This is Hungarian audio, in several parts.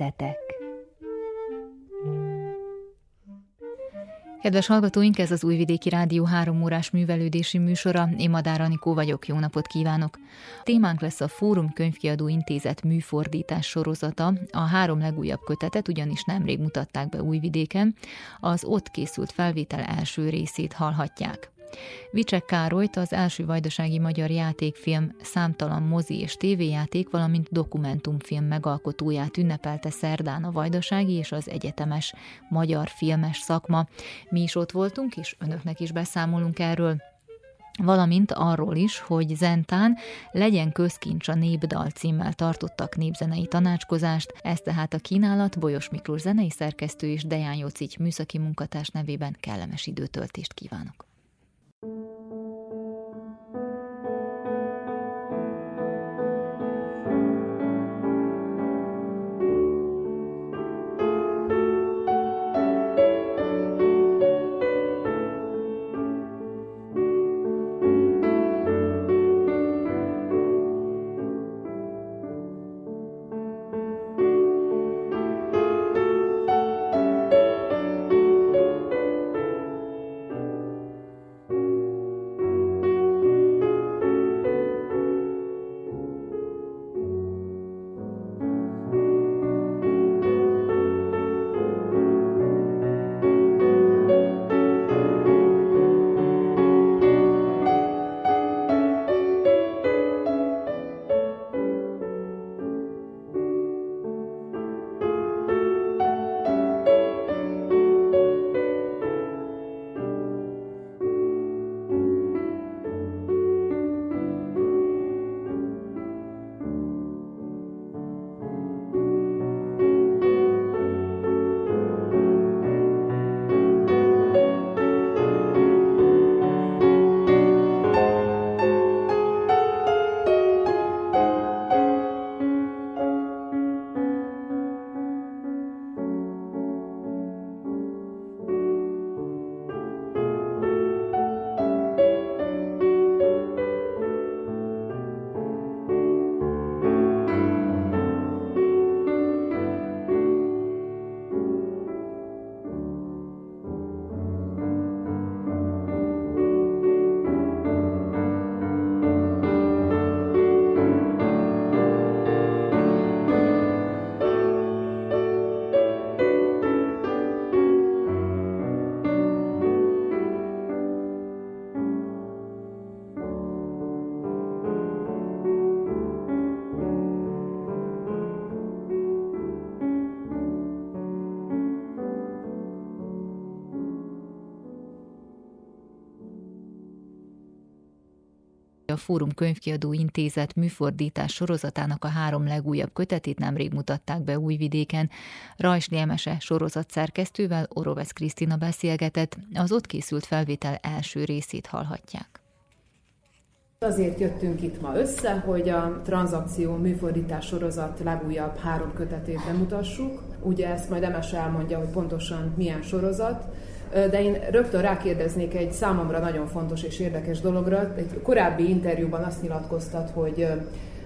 Metszetek Kedves hallgatóink, ez az Újvidéki Rádió három órás művelődési műsora. Én Madár Anikó vagyok, jó napot kívánok! Témánk lesz a Fórum Könyvkiadó Intézet műfordítás sorozata. A három legújabb kötetet ugyanis nemrég mutatták be Újvidéken. Az ott készült felvétel első részét hallhatják. Vicsek Károlyt az első vajdasági magyar játékfilm számtalan mozi és tévéjáték, valamint dokumentumfilm megalkotóját ünnepelte szerdán a vajdasági és az egyetemes magyar filmes szakma. Mi is ott voltunk, és önöknek is beszámolunk erről valamint arról is, hogy Zentán legyen közkincs a Népdal címmel tartottak népzenei tanácskozást, ez tehát a kínálat Bolyos Miklós zenei szerkesztő és Deján Jocic műszaki munkatárs nevében kellemes időtöltést kívánok. A Fórum Könyvkiadó Intézet műfordítás sorozatának a három legújabb kötetét nemrég mutatták be Újvidéken. Rajsli Emese sorozat szerkesztővel Orovesz Krisztina beszélgetett, az ott készült felvétel első részét hallhatják. Azért jöttünk itt ma össze, hogy a tranzakció műfordítás sorozat legújabb három kötetét bemutassuk. Ugye ezt majd Emese elmondja, hogy pontosan milyen sorozat, de én rögtön rákérdeznék egy számomra nagyon fontos és érdekes dologra. Egy korábbi interjúban azt nyilatkoztat, hogy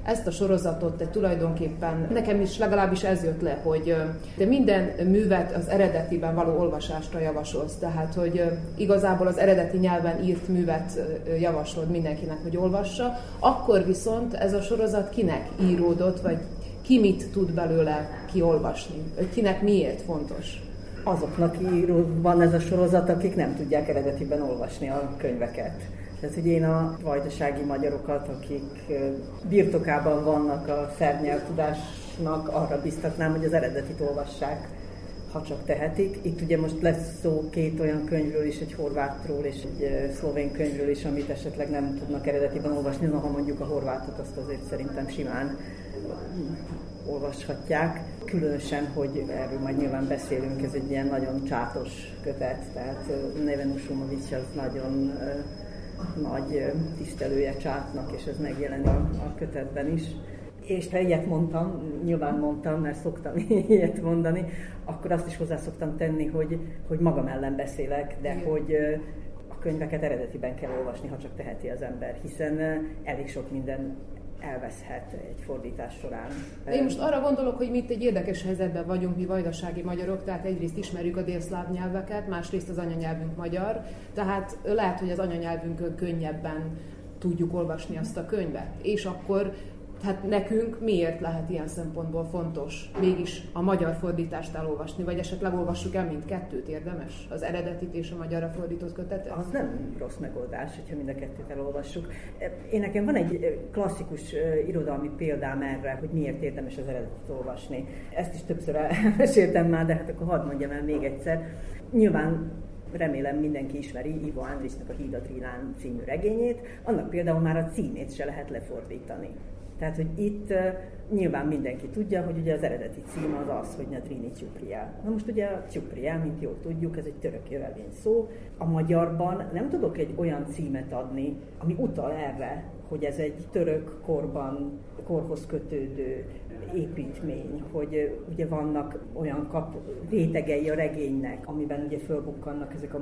ezt a sorozatot te tulajdonképpen, nekem is legalábbis ez jött le, hogy de minden művet az eredetiben való olvasásra javasolsz. Tehát, hogy igazából az eredeti nyelven írt művet javaslod mindenkinek, hogy olvassa. Akkor viszont ez a sorozat kinek íródott, vagy ki mit tud belőle kiolvasni? Kinek miért fontos? Azoknak van ez a sorozat, akik nem tudják eredetiben olvasni a könyveket. Tehát, hogy én a vajdasági magyarokat, akik birtokában vannak a szernyelvtudásnak, arra biztatnám, hogy az eredetit olvassák, ha csak tehetik. Itt ugye most lesz szó két olyan könyvről is, egy horvátról és egy szlovén könyvről is, amit esetleg nem tudnak eredetiben olvasni, ha mondjuk a horvátot azt azért szerintem simán olvashatják. Különösen, hogy erről majd nyilván beszélünk, ez egy ilyen nagyon csátos kötet, tehát Neven Usumovics az nagyon nagy tisztelője csátnak, és ez megjelenik a kötetben is. És ha ilyet mondtam, nyilván mondtam, mert szoktam ilyet mondani, akkor azt is hozzá szoktam tenni, hogy, hogy magam ellen beszélek, de Igen. hogy a könyveket eredetiben kell olvasni, ha csak teheti az ember, hiszen elég sok minden elveszhet egy fordítás során. Én most arra gondolok, hogy mi itt egy érdekes helyzetben vagyunk, mi vajdasági magyarok, tehát egyrészt ismerjük a délszláv nyelveket, másrészt az anyanyelvünk magyar, tehát lehet, hogy az anyanyelvünkön könnyebben tudjuk olvasni azt a könyvet. És akkor hát nekünk miért lehet ilyen szempontból fontos mégis a magyar fordítást elolvasni, vagy esetleg olvassuk el mindkettőt, érdemes? Az eredetit és a magyarra fordított kötetet? Az nem rossz megoldás, hogyha mind a kettőt elolvassuk. Én nekem van egy klasszikus irodalmi példám erre, hogy miért érdemes az eredetit olvasni. Ezt is többször elmeséltem már, de hát akkor hadd mondjam el még egyszer. Nyilván remélem mindenki ismeri Ivo Andrisnak a Híd a Trilán című regényét, annak például már a címét se lehet lefordítani. Tehát, hogy itt nyilván mindenki tudja, hogy ugye az eredeti cím az az, hogy Nadrini Csupria. Na most ugye a Csupria, mint jól tudjuk, ez egy török jövevény szó. A magyarban nem tudok egy olyan címet adni, ami utal erre, hogy ez egy török korban, korhoz kötődő építmény, hogy ugye vannak olyan kap, rétegei a regénynek, amiben ugye fölbukkannak ezek a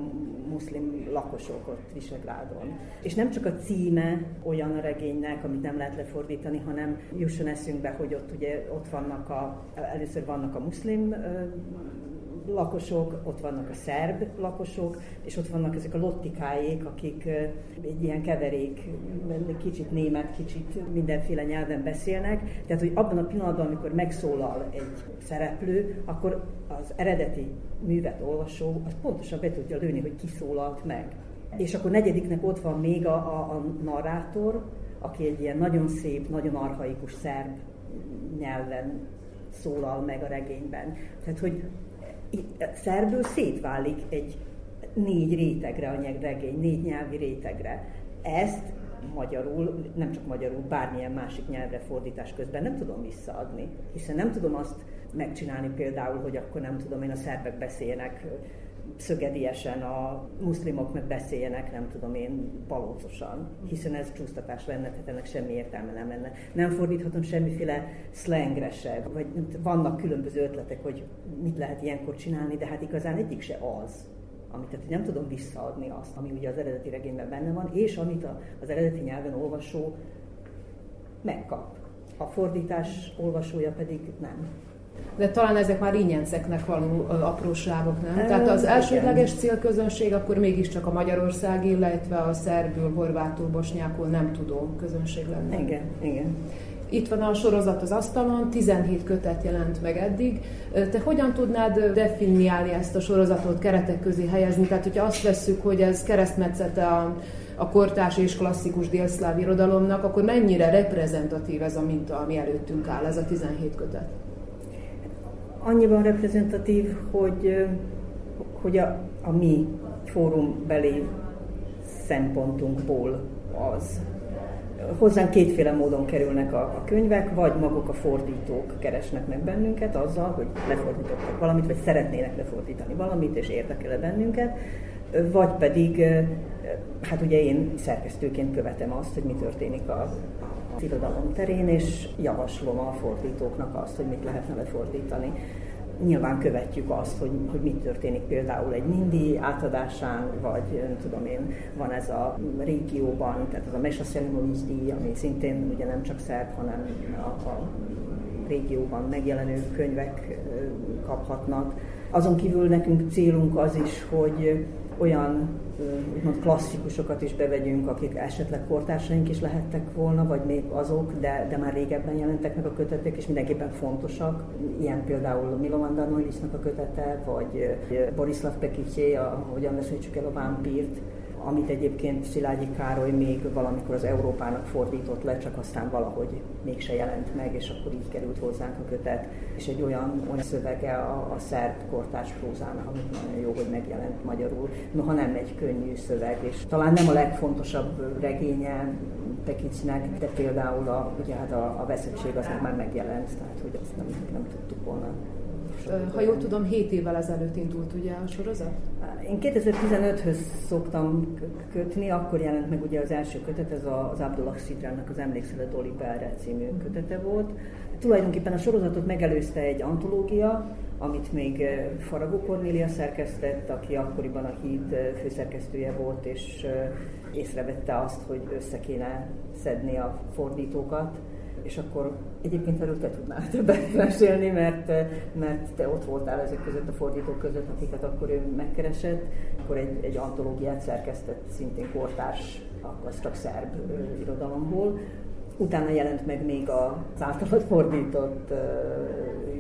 muszlim lakosok ott Visegrádon. És nem csak a címe olyan a regénynek, amit nem lehet lefordítani, hanem jusson eszünkbe, hogy ott ugye ott vannak a, először vannak a muszlim lakosok, ott vannak a szerb lakosok, és ott vannak ezek a lottikáék, akik egy ilyen keverék, kicsit német, kicsit mindenféle nyelven beszélnek. Tehát, hogy abban a pillanatban, amikor megszólal egy szereplő, akkor az eredeti művet olvasó, az pontosan be tudja lőni, hogy ki szólalt meg. És akkor negyediknek ott van még a, a, a narrátor, aki egy ilyen nagyon szép, nagyon arhaikus szerb nyelven szólal meg a regényben. Tehát, hogy szerből szétválik egy négy rétegre a regény, négy nyelvi rétegre. Ezt magyarul, nem csak magyarul, bármilyen másik nyelvre fordítás közben nem tudom visszaadni, hiszen nem tudom azt megcsinálni például, hogy akkor nem tudom én a szerbek beszélnek szögediesen, a muszlimok meg beszéljenek, nem tudom én, palócosan, hiszen ez csúsztatás lenne, tehát ennek semmi értelme nem lenne. Nem fordíthatom semmiféle slangre se, vagy vannak különböző ötletek, hogy mit lehet ilyenkor csinálni, de hát igazán egyik se az, amit tehát nem tudom visszaadni azt, ami ugye az eredeti regényben benne van, és amit az eredeti nyelven olvasó megkap. A fordítás olvasója pedig nem de talán ezek már ingyenceknek való apróságok, nem? Tehát az elsődleges célközönség akkor mégiscsak a Magyarország, illetve a szerbül, horvátul, bosnyákul nem tudó közönség lenne. Igen, igen. Itt van a sorozat az asztalon, 17 kötet jelent meg eddig. Te hogyan tudnád definiálni ezt a sorozatot, keretek közé helyezni? Tehát, hogyha azt vesszük, hogy ez keresztmetszete a, a kortárs és klasszikus délszláv irodalomnak, akkor mennyire reprezentatív ez a minta, ami előttünk áll, ez a 17 kötet? Annyiban reprezentatív, hogy, hogy a, a mi fórumbeli szempontunkból az. Hozzánk kétféle módon kerülnek a, a könyvek, vagy maguk a fordítók keresnek meg bennünket azzal, hogy lefordítottak valamit, vagy szeretnének lefordítani valamit, és érdekel bennünket, vagy pedig, hát ugye én szerkesztőként követem azt, hogy mi történik a, az irodalom terén, és javaslom a fordítóknak azt, hogy mit lehetne lefordítani. Nyilván követjük azt, hogy, hogy mit történik például egy Nindi átadásán, vagy tudom én, van ez a régióban, tehát az a Mesa díj, ami szintén ugye nem csak szerb, hanem a, a régióban megjelenő könyvek kaphatnak. Azon kívül nekünk célunk az is, hogy olyan úgymond klasszikusokat is bevegyünk, akik esetleg kortársaink is lehettek volna, vagy még azok, de, de már régebben jelentek meg a kötetek, és mindenképpen fontosak. Ilyen például Milovan Danoilisnak a kötete, vagy Borislav Pekicsé, a Hogyan veszítsük el a vámpírt, amit egyébként Szilágyi Károly még valamikor az Európának fordított le, csak aztán valahogy mégse jelent meg, és akkor így került hozzánk a kötet, és egy olyan, olyan szövege a, a szerb kortárs prózának, amit nagyon jó, hogy megjelent magyarul, noha nem egy könnyű szöveg, és talán nem a legfontosabb regénye Pekicsnek, de például a, ugye hát a, a veszettség az már megjelent, tehát hogy azt nem, nem tudtuk volna Ha jól tudom, 7 évvel ezelőtt indult ugye a sorozat? Én 2015-höz szoktam kötni, akkor jelent meg ugye az első kötet, ez az Abdullah Szidrának az Emlékszel a Dolly Belre című kötete volt. Tulajdonképpen a sorozatot megelőzte egy antológia, amit még Faragó Kornélia szerkesztett, aki akkoriban a Híd főszerkesztője volt, és észrevette azt, hogy össze kéne szedni a fordítókat, és akkor egyébként erről te tudnál többet mesélni, mert, mert te ott voltál ezek között a fordítók között, akiket akkor ő megkeresett, akkor egy, egy antológiát szerkesztett szintén kortárs, akkor csak szerb irodalomból. Utána jelent meg még az általad fordított uh,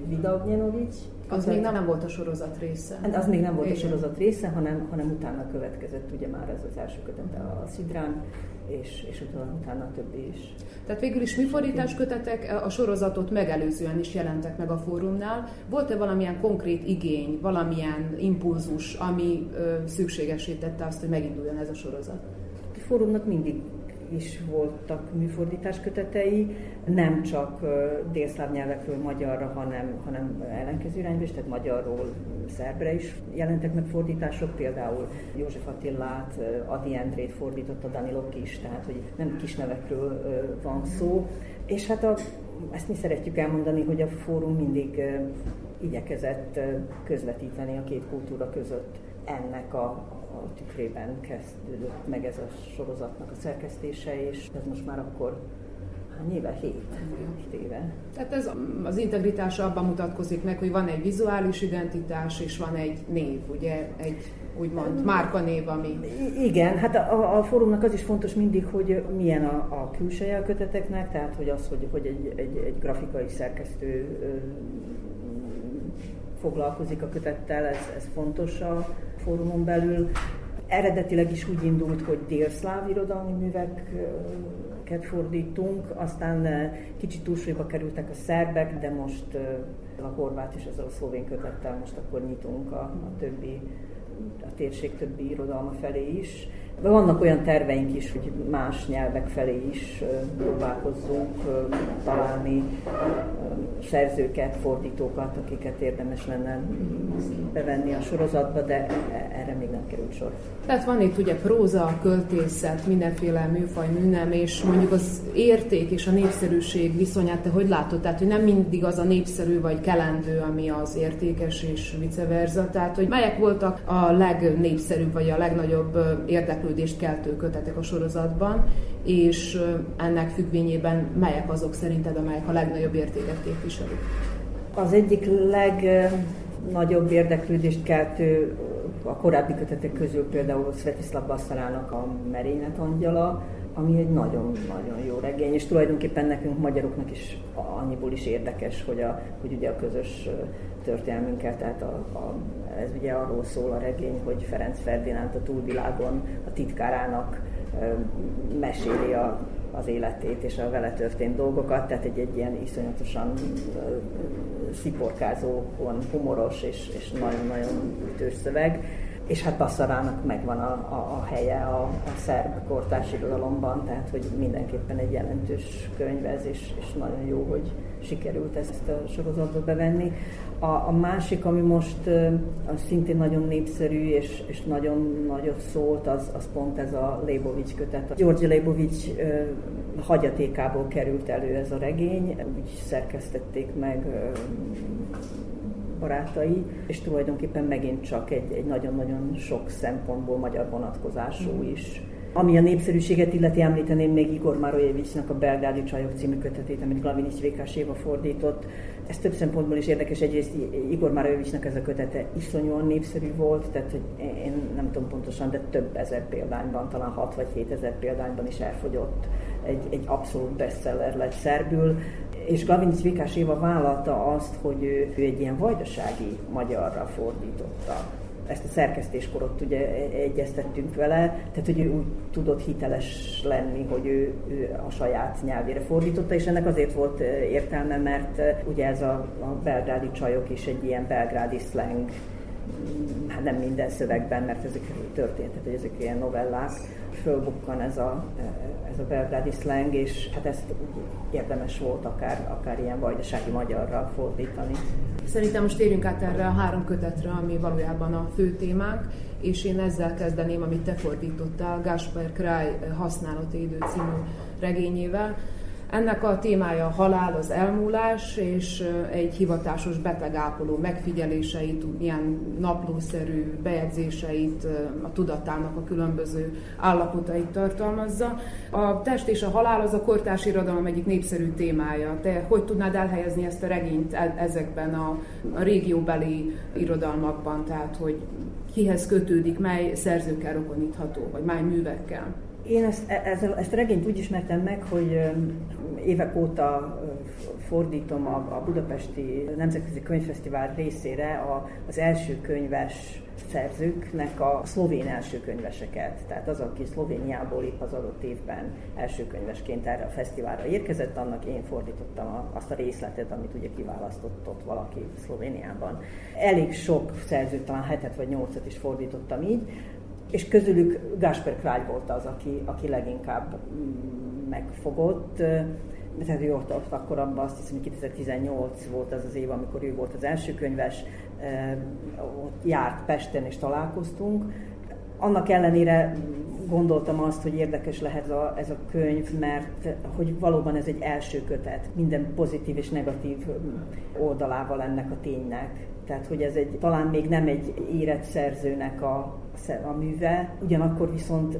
Vida Ognjenovics, az még nem volt a sorozat része. Hát az még nem volt Igen. a sorozat része, hanem, hanem utána következett ugye már ez az első kötete a Szidrán, és, és utána, utána többi is. Tehát végül is műfordítás kötetek a sorozatot megelőzően is jelentek meg a fórumnál. Volt-e valamilyen konkrét igény, valamilyen impulzus, ami ö, szükségesítette azt, hogy meginduljon ez a sorozat? A fórumnak mindig is voltak műfordítás kötetei, nem csak délszláv nyelvekről magyarra, hanem, hanem ellenkező irányba is, tehát magyarról szerbre is jelentek meg fordítások, például József Attilát, Adi Endrét fordította Danilok is, tehát hogy nem kis nevekről van szó. És hát a, ezt mi szeretjük elmondani, hogy a fórum mindig igyekezett közvetíteni a két kultúra között ennek a tükrében kezdődött meg ez a sorozatnak a szerkesztése, és ez most már akkor hány éve? Hét, hét éve. Tehát ez az integritás abban mutatkozik meg, hogy van egy vizuális identitás, és van egy név, ugye, egy úgymond márkanév, ami... Igen, hát a, a fórumnak az is fontos mindig, hogy milyen a, a külseje a köteteknek, tehát hogy az, hogy, hogy egy, egy, egy grafikai szerkesztő foglalkozik a kötettel, ez, ez fontos a fórumon belül. Eredetileg is úgy indult, hogy délszláv irodalmi műveket fordítunk, aztán kicsit túlsúlyba kerültek a szerbek, de most a horvát és ezzel a szlovén kötettel most akkor nyitunk a, a többi, a térség többi irodalma felé is. Vannak olyan terveink is, hogy más nyelvek felé is próbálkozzunk találni szerzőket, fordítókat, akiket érdemes lenne bevenni a sorozatba, de erre még nem került sor. Tehát van itt ugye próza, költészet, mindenféle műfaj, műnem, és mondjuk az érték és a népszerűség viszonyát te hogy látod? Tehát, hogy nem mindig az a népszerű vagy kelendő, ami az értékes és vice versa. Tehát, hogy melyek voltak a legnépszerűbb vagy a legnagyobb érdeklődés érdeklődést keltő kötetek a sorozatban, és ennek függvényében melyek azok szerinted, amelyek a legnagyobb értéket képviselik? Az egyik legnagyobb érdeklődést keltő a korábbi kötetek közül például Svetislav Bassarának a Merénylet angyala, ami egy nagyon-nagyon jó regény, és tulajdonképpen nekünk magyaroknak is annyiból is érdekes, hogy, a, hogy ugye a közös történelmünket, tehát a, a, ez ugye arról szól a regény, hogy Ferenc Ferdinánd a túlvilágon a titkárának meséli a, az életét és a vele történt dolgokat, tehát egy, egy ilyen iszonyatosan sziporkázóan humoros és, és nagyon-nagyon ütős szöveg és hát Bassarának megvan a, a, a helye a, a szerb kortárs irodalomban, tehát hogy mindenképpen egy jelentős könyv és, és nagyon jó, hogy sikerült ezt a sorozatba bevenni. A, a másik, ami most az szintén nagyon népszerű, és, és nagyon nagyot szólt, az, az pont ez a Lebovics kötet. A György Lebovics hagyatékából került elő ez a regény, úgy szerkesztették meg barátai, és tulajdonképpen megint csak egy, egy nagyon-nagyon sok szempontból magyar vonatkozású mm. is. Ami a népszerűséget illeti, említeném még Igor Marojevicsnak a Belgrádi Csajok című kötetét, amit Glavinics Vékás Éva fordított. Ez több szempontból is érdekes. Egyrészt Igor Marojevicsnak ez a kötete iszonyúan népszerű volt, tehát hogy én nem tudom pontosan, de több ezer példányban, talán 6 vagy 7 ezer példányban is elfogyott. Egy, egy abszolút bestseller lett szerbül és Gavinc Vikás Éva vállalta azt, hogy ő, ő egy ilyen vajdasági magyarra fordította. Ezt a szerkesztéskor ott ugye egyeztettünk vele, tehát hogy ő úgy tudott hiteles lenni, hogy ő, ő a saját nyelvére fordította, és ennek azért volt értelme, mert ugye ez a, a belgrádi csajok is egy ilyen belgrádi slang hát nem minden szövegben, mert ezek történtek, hogy ezek ilyen novellák, fölbukkan ez a, ez a belgrádi slang, és hát ezt érdemes volt akár, akár ilyen vajdasági magyarra fordítani. Szerintem most térjünk át erre a három kötetre, ami valójában a fő témánk, és én ezzel kezdeném, amit te fordítottál, Gáspár Kráj használati idő című regényével. Ennek a témája a halál, az elmúlás, és egy hivatásos betegápoló megfigyeléseit, ilyen naplószerű bejegyzéseit, a tudatának a különböző állapotait tartalmazza. A test és a halál az a kortárs irodalom egyik népszerű témája. Te hogy tudnád elhelyezni ezt a regényt e-, ezekben a, régióbeli irodalmakban, tehát hogy kihez kötődik, mely szerzőkkel rokonítható, vagy mely művekkel? Én ezt, e, ezt, ezt a regényt úgy ismertem meg, hogy évek óta fordítom a, a Budapesti Nemzetközi Könyvfesztivál részére a, az első könyves szerzőknek a szlovén első könyveseket. Tehát az, aki Szlovéniából épp az adott évben első könyvesként erre a fesztiválra érkezett, annak én fordítottam a, azt a részletet, amit ugye kiválasztott ott valaki Szlovéniában. Elég sok szerzőt, talán hetet vagy nyolcat is fordítottam így, és közülük Gásper Krály volt az, aki, aki leginkább mm, megfogott. Tehát ő ott, ott akkor abban azt hiszem, hogy 2018 volt az az év, amikor ő volt az első könyves, ott járt Pesten és találkoztunk. Annak ellenére gondoltam azt, hogy érdekes lehet a, ez a könyv, mert hogy valóban ez egy első kötet, minden pozitív és negatív oldalával ennek a ténynek. Tehát, hogy ez egy, talán még nem egy érett szerzőnek a, a műve, ugyanakkor viszont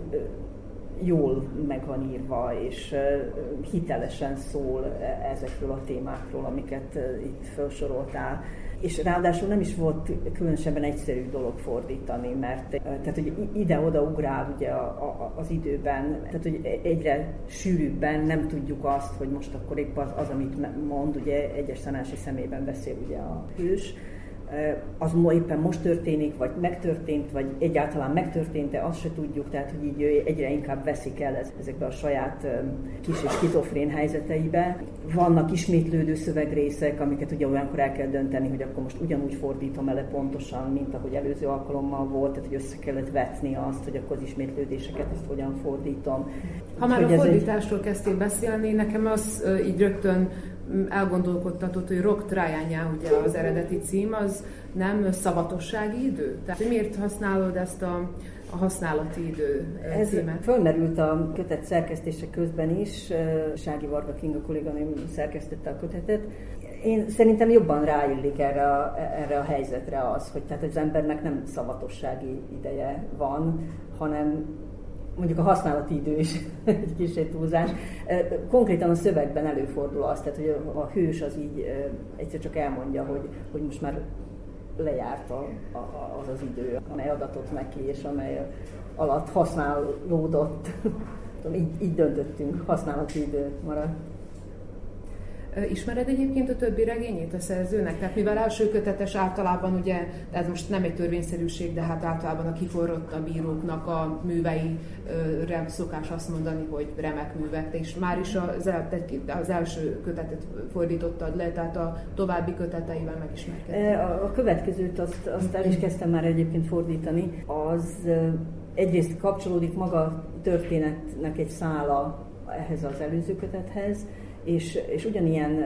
jól meg írva, és hitelesen szól e, ezekről a témákról, amiket itt felsoroltál. És ráadásul nem is volt különösebben egyszerű dolog fordítani, mert tehát, hogy ide-oda ugrál ugye a, az időben, tehát, hogy egyre sűrűbben nem tudjuk azt, hogy most akkor épp az, az amit mond, ugye egyes szanási szemében beszél ugye a hős, az éppen most történik, vagy megtörtént, vagy egyáltalán megtörtént-e, azt se tudjuk, tehát hogy így egyre inkább veszik el ezekbe a saját kis és skizofrén helyzeteibe. Vannak ismétlődő szövegrészek, amiket ugye olyankor el kell dönteni, hogy akkor most ugyanúgy fordítom ele pontosan, mint ahogy előző alkalommal volt, tehát hogy össze kellett vetni azt, hogy akkor az ismétlődéseket ezt hogyan fordítom. Ha már hogy a fordításról egy... kezdtél beszélni, nekem az így rögtön elgondolkodtatott, hogy Rock Trajányá, ugye az eredeti cím, az nem szavatossági idő? Tehát miért használod ezt a, a használati idő Ez címet? fölmerült a kötet szerkesztése közben is, Sági Varga Kinga kolléganőm szerkesztette a kötetet. Én szerintem jobban ráillik erre a, erre a helyzetre az, hogy tehát az embernek nem szavatossági ideje van, hanem mondjuk a használati idő is egy kicsit túlzás. Konkrétan a szövegben előfordul az, tehát hogy a hős az így egyszer csak elmondja, hogy, hogy most már lejárt a, a, az az idő, amely adatot neki, és amely alatt használódott. így, így döntöttünk, használati idő maradt. Ismered egyébként a többi regényét a szerzőnek? Tehát mivel első kötetes általában ugye, ez most nem egy törvényszerűség, de hát általában a kiforrott a bíróknak a műveire szokás azt mondani, hogy remek művek, és már is az, el, az első kötetet fordítottad le, tehát a további köteteivel megismerkedtél. A, a következőt azt, azt el is kezdtem már egyébként fordítani. Az egyrészt kapcsolódik maga történetnek egy szála ehhez az előző kötethez, és, és ugyanilyen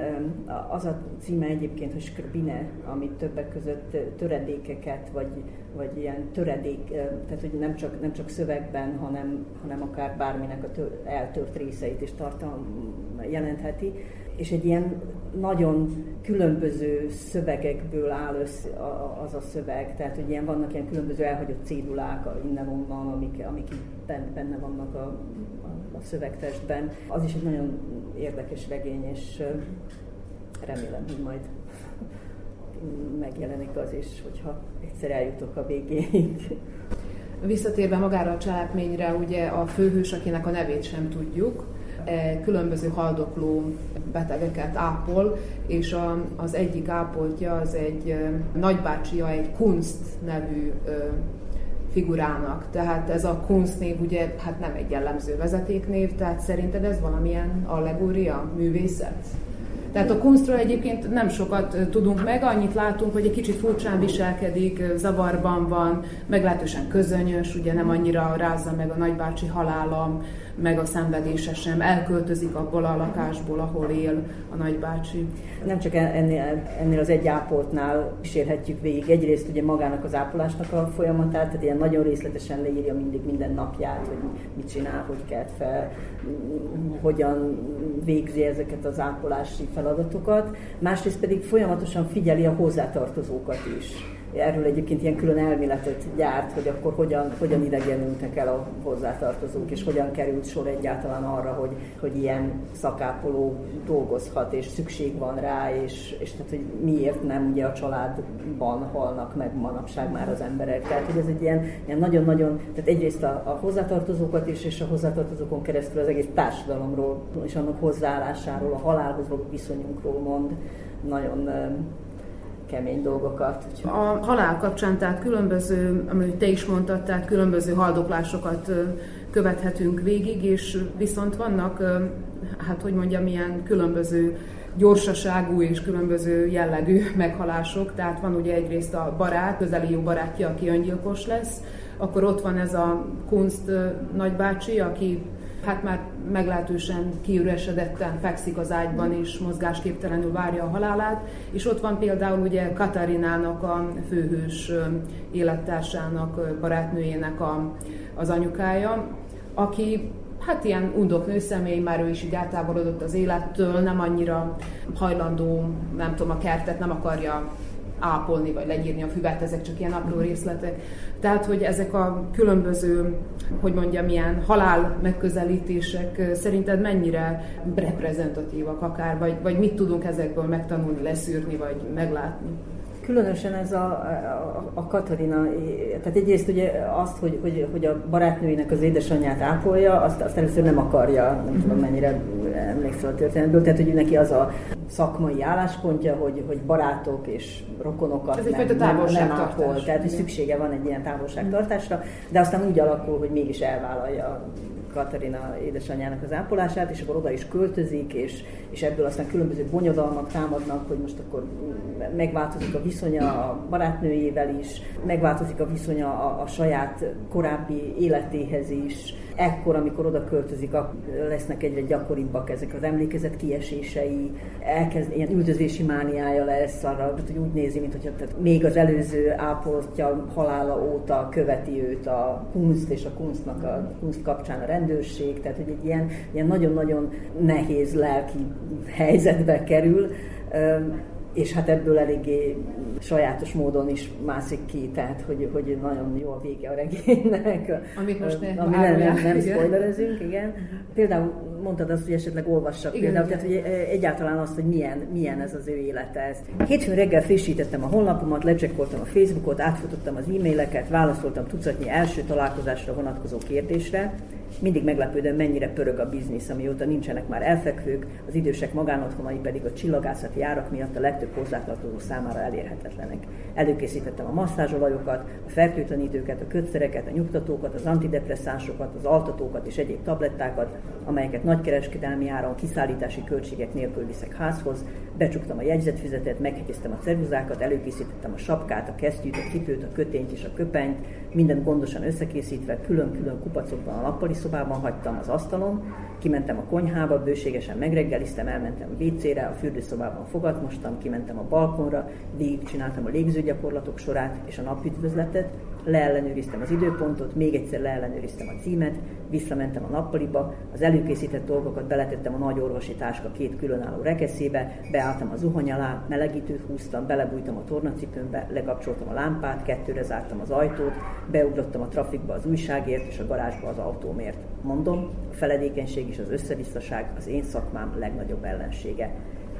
az a címe egyébként, hogy Skrbine, amit többek között töredékeket, vagy, vagy ilyen töredék, tehát hogy nem csak, nem csak szövegben, hanem, hanem akár bárminek a tör, eltört részeit is tartalm jelentheti. És egy ilyen nagyon különböző szövegekből áll össze az a szöveg, tehát hogy ilyen vannak ilyen különböző elhagyott cédulák innen-onnan, amik, amik benne vannak a, a szövegtestben. Az is egy nagyon érdekes regény, és remélem, hogy majd megjelenik az is, hogyha egyszer eljutok a végéig. Visszatérve magára a cselekményre, ugye a főhős, akinek a nevét sem tudjuk, e, különböző haldokló betegeket ápol, és a, az egyik ápoltja az egy nagybácsia, egy Kunst nevű figurának. Tehát ez a kunstnév ugye hát nem egy jellemző vezetéknév, tehát szerinted ez valamilyen allegória, művészet? Tehát a kunstról egyébként nem sokat tudunk meg, annyit látunk, hogy egy kicsit furcsán viselkedik, zavarban van, meglehetősen közönyös, ugye nem annyira rázza meg a nagybácsi halálam, meg a szenvedése sem, elköltözik abból a lakásból, ahol él a nagybácsi. Nem csak ennél, ennél az egy ápoltnál kísérhetjük végig. Egyrészt ugye magának az ápolásnak a folyamatát, tehát ilyen nagyon részletesen leírja mindig minden napját, hogy mit csinál, hogy kelt fel, hogyan végzi ezeket az ápolási feladatokat. Másrészt pedig folyamatosan figyeli a hozzátartozókat is Erről egyébként ilyen külön elméletet gyárt, hogy akkor hogyan, hogyan idegenültek el a hozzátartozók, és hogyan került sor egyáltalán arra, hogy, hogy ilyen szakápoló dolgozhat, és szükség van rá, és, és tehát, hogy miért nem ugye a családban halnak meg manapság már az emberek. Tehát, hogy ez egy ilyen, ilyen nagyon-nagyon, tehát egyrészt a, a hozzátartozókat is, és a hozzátartozókon keresztül az egész társadalomról, és annak hozzáállásáról, a halálhoz való viszonyunkról mond nagyon kemény dolgokat. A halál kapcsán tehát különböző, amit te is mondtad, tehát különböző haldoklásokat követhetünk végig, és viszont vannak, hát hogy mondjam, ilyen különböző gyorsaságú és különböző jellegű meghalások. Tehát van ugye egyrészt a barát, közeli jó barátja, aki öngyilkos lesz, akkor ott van ez a Kunst nagybácsi, aki hát már meglehetősen kiüresedetten fekszik az ágyban, és mozgásképtelenül várja a halálát. És ott van például ugye Katarinának, a főhős élettársának, barátnőjének a, az anyukája, aki hát ilyen undok nőszemély, már ő is így eltávolodott az élettől, nem annyira hajlandó, nem tudom, a kertet nem akarja ápolni, vagy legyírni a füvet, ezek csak ilyen apró részletek. Tehát, hogy ezek a különböző, hogy mondjam, ilyen halál megközelítések szerinted mennyire reprezentatívak akár, vagy, vagy mit tudunk ezekből megtanulni, leszűrni, vagy meglátni? Különösen ez a, a, a Katarina, tehát egyrészt ugye azt, hogy, hogy, hogy a barátnőinek az édesanyját ápolja, azt, azt először nem akarja, nem tudom mennyire emlékszel a történetből, tehát hogy neki az a szakmai álláspontja, hogy, hogy barátok és rokonokat ez nem, nem, nem ápol, tehát hogy szüksége van egy ilyen távolságtartásra, de aztán úgy alakul, hogy mégis elvállalja Katarina édesanyjának az ápolását, és akkor oda is költözik, és, és ebből aztán különböző bonyodalmak támadnak, hogy most akkor megváltozik a viszonya a barátnőjével is, megváltozik a viszonya a, a saját korábbi életéhez is. Ekkor, amikor oda költözik, lesznek egyre gyakoribbak ezek az emlékezet kiesései, elkezd, ilyen üldözési mániája lesz arra, hogy úgy nézi, mint hogy tehát még az előző ápoltja halála óta követi őt a kunst és a kunstnak a kunst kapcsán a rendőrség, tehát hogy egy ilyen, ilyen nagyon-nagyon nehéz lelki helyzetbe kerül és hát ebből eléggé sajátos módon is mászik ki, tehát hogy, hogy nagyon jó a vége a regénynek. Amit most ne ami nem, nem, nem spoilerezünk, igen. Például mondtad azt, hogy esetleg olvassak igen, például, igen. tehát hogy egyáltalán azt, hogy milyen, milyen ez az ő élete. Ez. Hétfőn reggel frissítettem a honlapomat, lecsekkoltam a Facebookot, átfutottam az e-maileket, válaszoltam tucatnyi első találkozásra vonatkozó kérdésre, mindig meglepődöm, mennyire pörög a biznisz, amióta nincsenek már elfekvők, az idősek magánotthonai pedig a csillagászati járak miatt a legtöbb hozzátartozó számára elérhetetlenek. Előkészítettem a masszázsolajokat, a fertőtlenítőket, a kötszereket, a nyugtatókat, az antidepresszánsokat, az altatókat és egyéb tablettákat, amelyeket nagykereskedelmi áron kiszállítási költségek nélkül viszek házhoz, becsuktam a jegyzetfüzetet, meghegyeztem a ceruzákat, előkészítettem a sapkát, a kesztyűt, a cipőt, a kötényt és a köpenyt, mindent gondosan összekészítve, külön-külön kupacokban a nappali szobában hagytam az asztalon, kimentem a konyhába, bőségesen megreggeliztem, elmentem a WC-re, a fürdőszobában fogat mostam, kimentem a balkonra, végig csináltam a légzőgyakorlatok sorát és a napüdvözletet, leellenőriztem az időpontot, még egyszer leellenőriztem a címet, visszamentem a nappaliba, az előkészített dolgokat beletettem a nagy orvosi táska két különálló rekeszébe, beálltam a zuhany alá, melegítőt húztam, belebújtam a tornacipőmbe, lekapcsoltam a lámpát, kettőre zártam az ajtót, beugrottam a trafikba az újságért és a garázsba az autómért. Mondom, a feledékenység és az összevisszaság az én szakmám legnagyobb ellensége.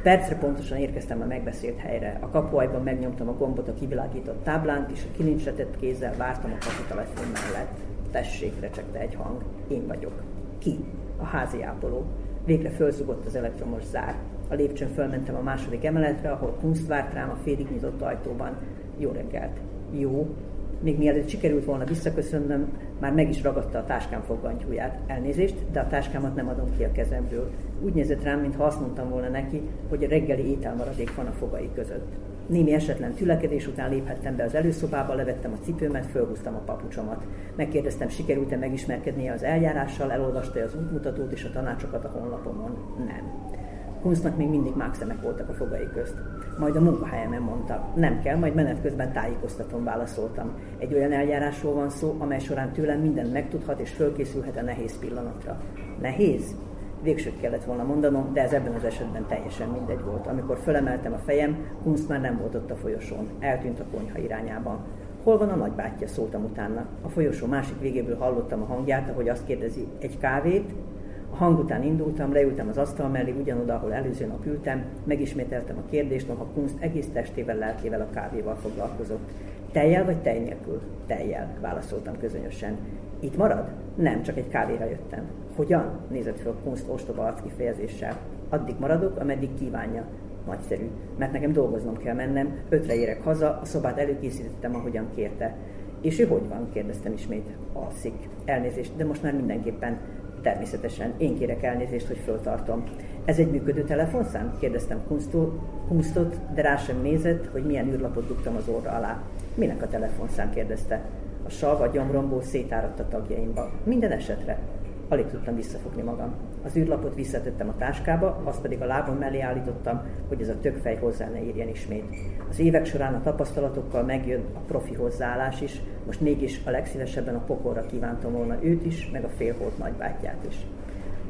Percre pontosan érkeztem a megbeszélt helyre. A kapuajban megnyomtam a gombot a kivilágított táblán, és a kilincsetett kézzel vártam a kaputelefon mellett. Tessék, recsegte egy hang. Én vagyok. Ki? A házi ápoló. Végre fölzugott az elektromos zár. A lépcsőn fölmentem a második emeletre, ahol Kunst várt rám a félig nyitott ajtóban. Jó reggelt. Jó. Még mielőtt sikerült volna visszaköszönnöm, már meg is ragadta a táskám foggantyúját. Elnézést, de a táskámat nem adom ki a kezemből. Úgy nézett rám, mintha azt mondtam volna neki, hogy a reggeli ételmaradék van a fogai között. Némi esetlen tülekedés után léphettem be az előszobába, levettem a cipőmet, fölhúztam a papucsomat. Megkérdeztem, sikerült-e megismerkednie az eljárással, elolvasta az útmutatót és a tanácsokat a honlapomon. Nem. Kunsznak még mindig mákszemek voltak a fogai közt. Majd a munkahelyemen mondta, nem kell, majd menet közben tájékoztatom, válaszoltam. Egy olyan eljárásról van szó, amely során tőlem mindent megtudhat és fölkészülhet a nehéz pillanatra. Nehéz? Végsőt kellett volna mondanom, de ez ebben az esetben teljesen mindegy volt. Amikor fölemeltem a fejem, Kunsz már nem volt ott a folyosón. Eltűnt a konyha irányában. Hol van a nagybátyja? szóltam utána. A folyosó másik végéből hallottam a hangját, ahogy azt kérdezi, egy kávét? A hang után indultam, leültem az asztal mellé, ugyanoda, ahol előző nap ültem, megismételtem a kérdést, noha Kunst egész testével, lelkével a kávéval foglalkozott. Tejjel vagy tej nélkül? Tejjel, válaszoltam közönösen. Itt marad? Nem, csak egy kávéra jöttem. Hogyan? nézett föl Kunst ostoba arc kifejezéssel. Addig maradok, ameddig kívánja. Nagyszerű, mert nekem dolgoznom kell mennem, ötre érek haza, a szobát előkészítettem, ahogyan kérte. És ő hogy van? kérdeztem ismét. Alszik. Elnézést, de most már mindenképpen Természetesen én kérek elnézést, hogy föltartom. Ez egy működő telefonszám? kérdeztem Kunstot, de rá sem nézett, hogy milyen űrlapot dugtam az orra alá. Minek a telefonszám? kérdezte. A sav a gyomromból szétáradt a tagjaimba. Minden esetre. Alig tudtam visszafogni magam. Az űrlapot visszatettem a táskába, azt pedig a lábam mellé állítottam, hogy ez a tökfej hozzá ne írjen ismét. Az évek során a tapasztalatokkal megjön a profi hozzáállás is, most mégis a legszívesebben a pokolra kívántam volna őt is, meg a félholt nagybátyját is.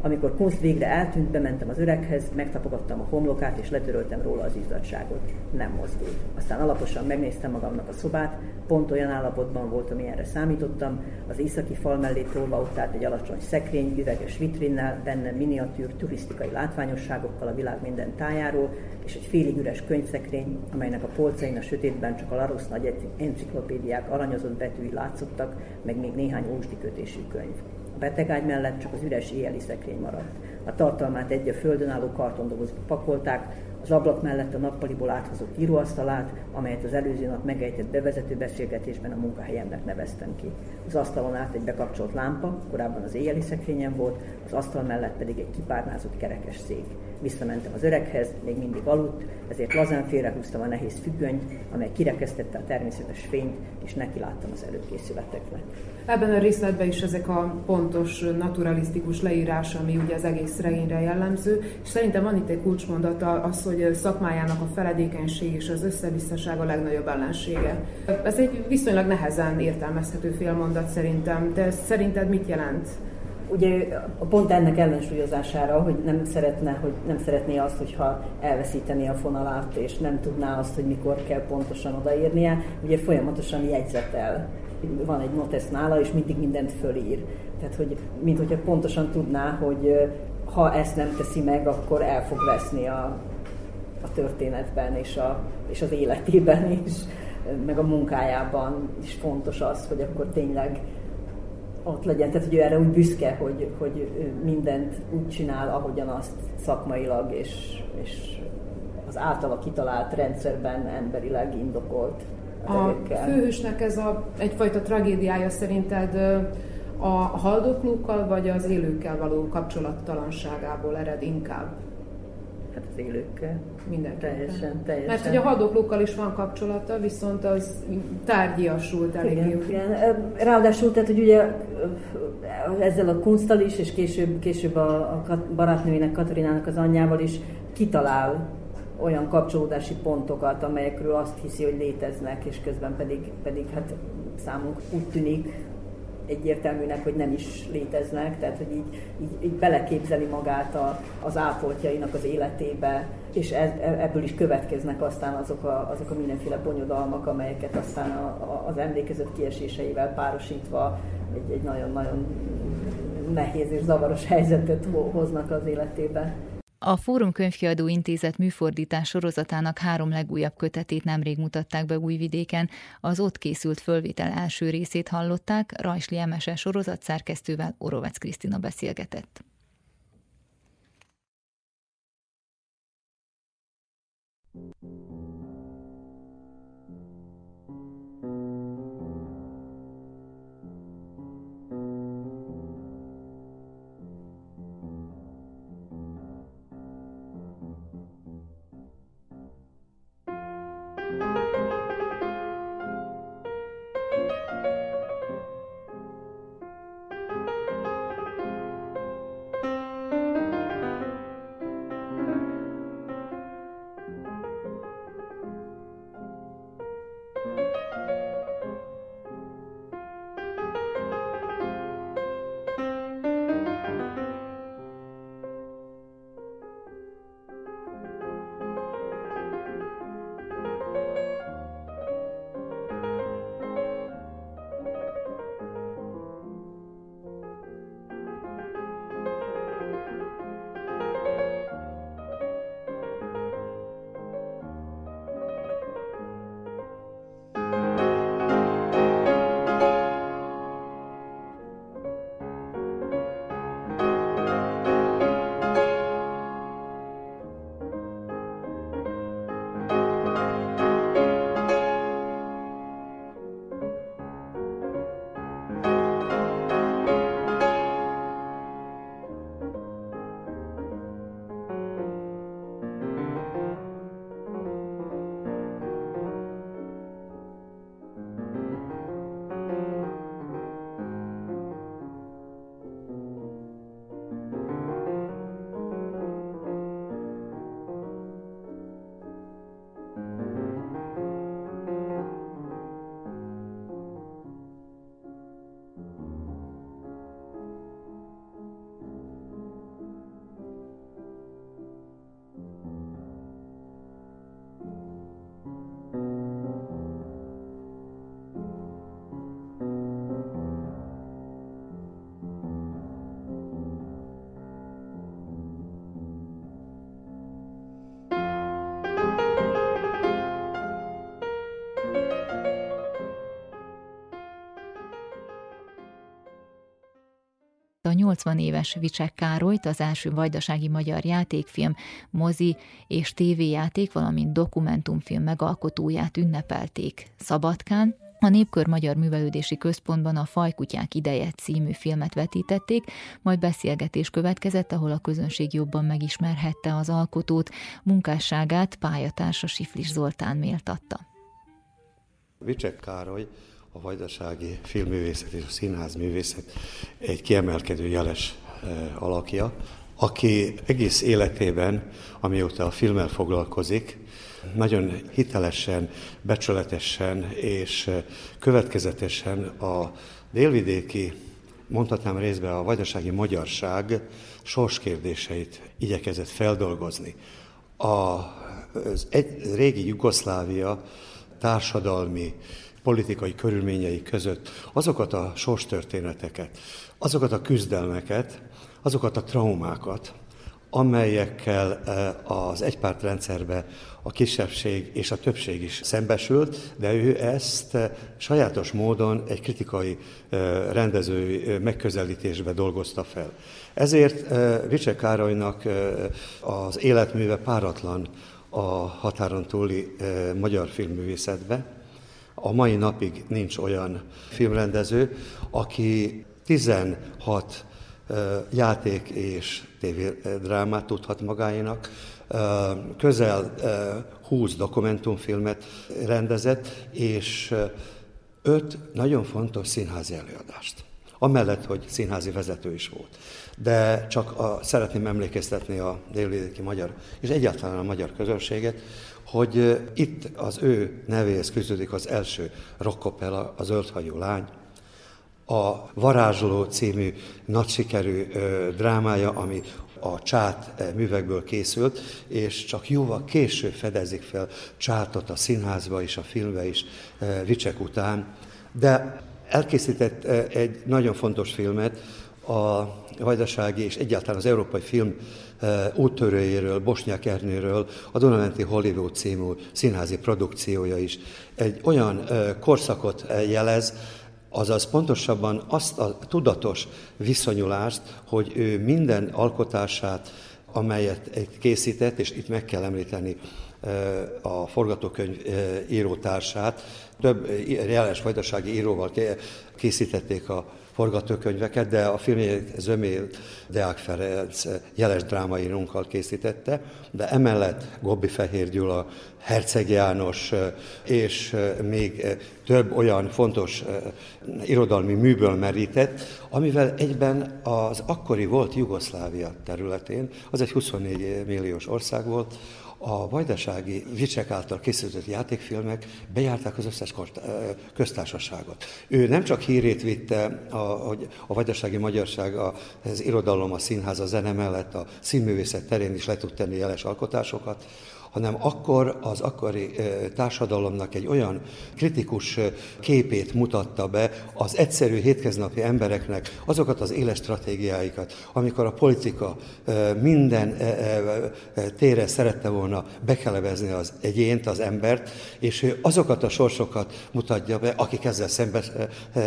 Amikor Kunst végre eltűnt, bementem az öreghez, megtapogattam a homlokát, és letöröltem róla az izzadságot. Nem mozdult. Aztán alaposan megnéztem magamnak a szobát, pont olyan állapotban volt, amilyenre számítottam. Az északi fal mellé tolva ott állt egy alacsony szekrény, üveges vitrinnel, benne miniatűr turisztikai látványosságokkal a világ minden tájáról, és egy félig üres könyvszekrény, amelynek a polcain a sötétben csak a Larosz nagy enciklopédiák aranyozott betűi látszottak, meg még néhány ósdikötésű könyv. A betegágy mellett csak az üres éjjeli szekrény maradt. A tartalmát egy a földön álló kartondobozba pakolták, az ablak mellett a nappaliból áthozott íróasztalát, amelyet az előző nap megejtett bevezető beszélgetésben a munkahelyemnek neveztem ki. Az asztalon át egy bekapcsolt lámpa, korábban az éjjeli szekrényen volt, az asztal mellett pedig egy kipárnázott kerekes szék. Visszamentem az öreghez, még mindig aludt, ezért lazán félrehúztam a nehéz függönyt, amely kirekesztette a természetes fényt, és neki láttam az előkészületeknek. Ebben a részletben is ezek a pontos, naturalisztikus leírás, ami ugye az egész regényre jellemző, és szerintem van itt egy kulcsmondata az, hogy szakmájának a feledékenység és az összebiztoság a legnagyobb ellensége. Ez egy viszonylag nehezen értelmezhető félmondat szerintem, de szerinted mit jelent? ugye pont ennek ellensúlyozására, hogy nem szeretne, hogy nem szeretné azt, hogyha elveszíteni a fonalát, és nem tudná azt, hogy mikor kell pontosan odaírnia, ugye folyamatosan jegyzetel. Van egy notesz nála, és mindig mindent fölír. Tehát, hogy mint hogyha pontosan tudná, hogy ha ezt nem teszi meg, akkor el fog veszni a, a történetben és, a, és az életében is, meg a munkájában is fontos az, hogy akkor tényleg ott legyen, tehát hogy ő erre úgy büszke, hogy, hogy mindent úgy csinál, ahogyan azt szakmailag és, és az általa kitalált rendszerben emberileg indokolt. A főhősnek ez a, egyfajta tragédiája szerinted a haldoklókkal vagy az élőkkel való kapcsolattalanságából ered inkább? Hát az élőkkel. Mindenképpen. Teljesen, teljesen. Mert hogy a haldoklókkal is van kapcsolata, viszont az tárgyiasult elég. Igen, igen. Ráadásul, tehát, hogy ugye ezzel a kunsztal is, és később, később a, a barátnőjének, Katarinának az anyjával is kitalál olyan kapcsolódási pontokat, amelyekről azt hiszi, hogy léteznek, és közben pedig, pedig hát számunk úgy tűnik, egyértelműnek, hogy nem is léteznek, tehát hogy így, így, így beleképzeli magát a, az ápoltjainak az életébe, és ez, e, ebből is következnek aztán azok a, azok a mindenféle bonyodalmak, amelyeket aztán a, a, az emlékezet kieséseivel párosítva egy, egy nagyon-nagyon nehéz és zavaros helyzetet hoznak az életébe. A Fórum Könyvkiadó Intézet műfordítás sorozatának három legújabb kötetét nemrég mutatták be Újvidéken. Az ott készült fölvétel első részét hallották, Rajsli Emese sorozat szerkesztővel Orovec Krisztina beszélgetett. A 80 éves Vicsek Károlyt, az első vajdasági magyar játékfilm, mozi és tévéjáték, valamint dokumentumfilm megalkotóját ünnepelték Szabadkán, a Népkör Magyar Művelődési Központban a Fajkutyák ideje című filmet vetítették, majd beszélgetés következett, ahol a közönség jobban megismerhette az alkotót, munkásságát pályatársa Siflis Zoltán méltatta. Vicsek Károly, a vajdasági filmművészet és a színházművészet egy kiemelkedő jeles eh, alakja, aki egész életében, amióta a filmmel foglalkozik, nagyon hitelesen, becsületesen és következetesen a délvidéki, mondhatnám részben a vajdasági magyarság sorskérdéseit igyekezett feldolgozni. A, az egy régi Jugoszlávia társadalmi, politikai körülményei között azokat a sorstörténeteket, azokat a küzdelmeket, azokat a traumákat, amelyekkel az egypártrendszerbe a kisebbség és a többség is szembesült, de ő ezt sajátos módon egy kritikai rendezői megközelítésbe dolgozta fel. Ezért Vicse Károlynak az életműve páratlan a határon túli magyar filmművészetbe. A mai napig nincs olyan filmrendező, aki 16 játék és tévédrámát tudhat magáénak, közel 20 dokumentumfilmet rendezett, és öt nagyon fontos színházi előadást. Amellett, hogy színházi vezető is volt. De csak a, szeretném emlékeztetni a délvidéki magyar, és egyáltalán a magyar közönséget, hogy itt az ő nevéhez küzdődik az első rockopera, az Zöldhajú lány, a Varázsoló című nagy sikerű drámája, ami a csát művekből készült, és csak jóval később fedezik fel csátot a színházba és a filmbe is Vicsek után. De elkészített egy nagyon fontos filmet a vajdasági és egyáltalán az európai film úttörőjéről, Bosnyák Ernőről, a Dunamenti Hollywood című színházi produkciója is. Egy olyan korszakot jelez, azaz pontosabban azt a tudatos viszonyulást, hogy ő minden alkotását, amelyet készített, és itt meg kell említeni a forgatókönyv írótársát, több jeles vajdasági íróval készítették a forgatókönyveket, de a filmjét Zömél Deák Ferenc jeles drámaírunkkal készítette, de emellett Gobbi Fehér Gyula, Herceg János és még több olyan fontos irodalmi műből merített, amivel egyben az akkori volt Jugoszlávia területén, az egy 24 milliós ország volt, a vajdasági Vicsek által készített játékfilmek bejárták az összes köztársaságot. Ő nem csak hírét vitte, a, a vajdasági magyarság, az irodalom, a színház, a zene mellett a színművészet terén is le tud tenni jeles alkotásokat, hanem akkor az akkori társadalomnak egy olyan kritikus képét mutatta be az egyszerű hétköznapi embereknek azokat az éles stratégiáikat, amikor a politika minden tére szerette volna bekelevezni az egyént, az embert, és azokat a sorsokat mutatja be, akik ezzel szembe